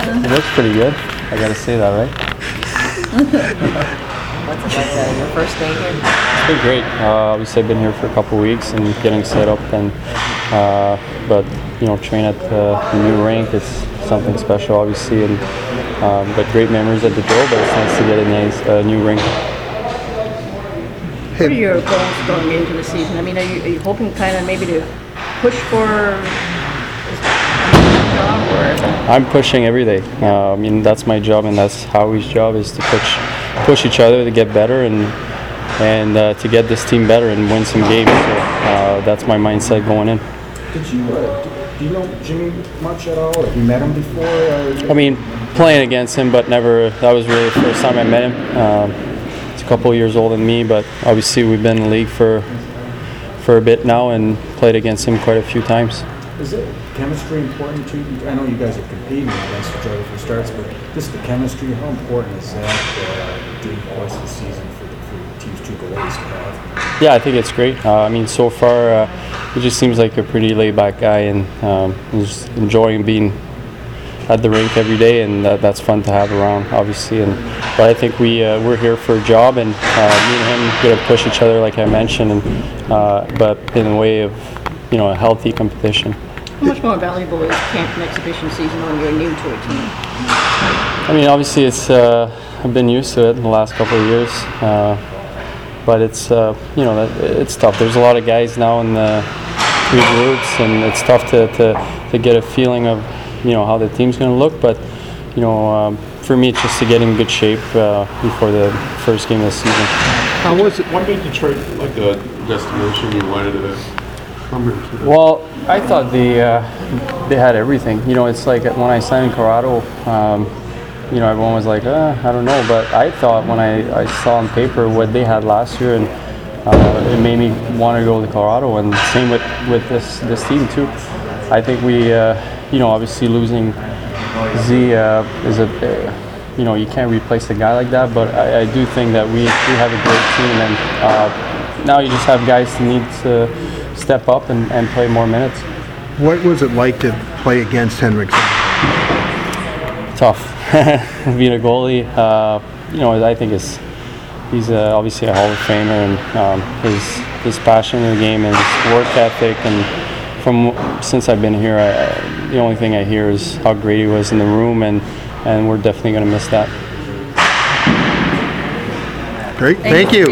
It looks pretty good. I gotta say that, right? What's it like uh, your first day here? It's been great. Uh, obviously, I've been here for a couple weeks and getting set up, and uh, but you know, train at uh, the new rink. It's something special, obviously, and um, but great memories at the Joe. But it's nice to get a nice uh, new rink. What are your goals going into the season? I mean, are you, are you hoping kind of maybe to push for job or I'm pushing every day. Uh, I mean, that's my job, and that's how Howie's job is to push push each other to get better and and uh, to get this team better and win some games. So uh, that's my mindset going in. Did you, uh, do you know Jimmy much at all? Have you met him before? I mean, playing against him, but never. That was really the first time I met him. Um, he's a couple years older than me, but obviously we've been in the league for for a bit now and played against him quite a few times. Is it chemistry important to you? I know you guys are competing against each other for starts, but just the chemistry, how important is that uh, during the course of the season for, the, for teams to have? Yeah, I think it's great. Uh, I mean, so far, uh, he just seems like a pretty laid-back guy and um, just enjoying being at the rink every day, and that, that's fun to have around, obviously. And but I think we uh, we're here for a job, and uh, me and him to push each other, like I mentioned, and uh, but in a way of you know a healthy competition. How much more valuable is camp and exhibition season when you're new to a team? I mean, obviously, it's uh, I've been used to it in the last couple of years, uh, but it's uh, you know it's tough. There's a lot of guys now in the three groups, and it's tough to, to, to get a feeling of you know how the team's going to look. But you know, um, for me, it's just to get in good shape uh, before the first game of the season. How was it? What made Detroit like a destination you wanted to Well, I thought they uh, they had everything. You know, it's like when I signed in Colorado. Um, you know, everyone was like, uh, I don't know, but I thought when I, I saw on paper what they had last year, and uh, it made me want to go to Colorado. And same with, with this this team too. I think we, uh, you know, obviously losing Z uh, is a, you know, you can't replace a guy like that. But I, I do think that we, we have a great team, and uh, now you just have guys who need to step up and, and play more minutes. What was it like to play against Henriksen? tough being a goalie. Uh, you know, I think is he's uh, obviously a Hall of Famer, and um, his his passion in the game and his work ethic. And from since I've been here, I, the only thing I hear is how great he was in the room, and and we're definitely going to miss that. Great, thank you.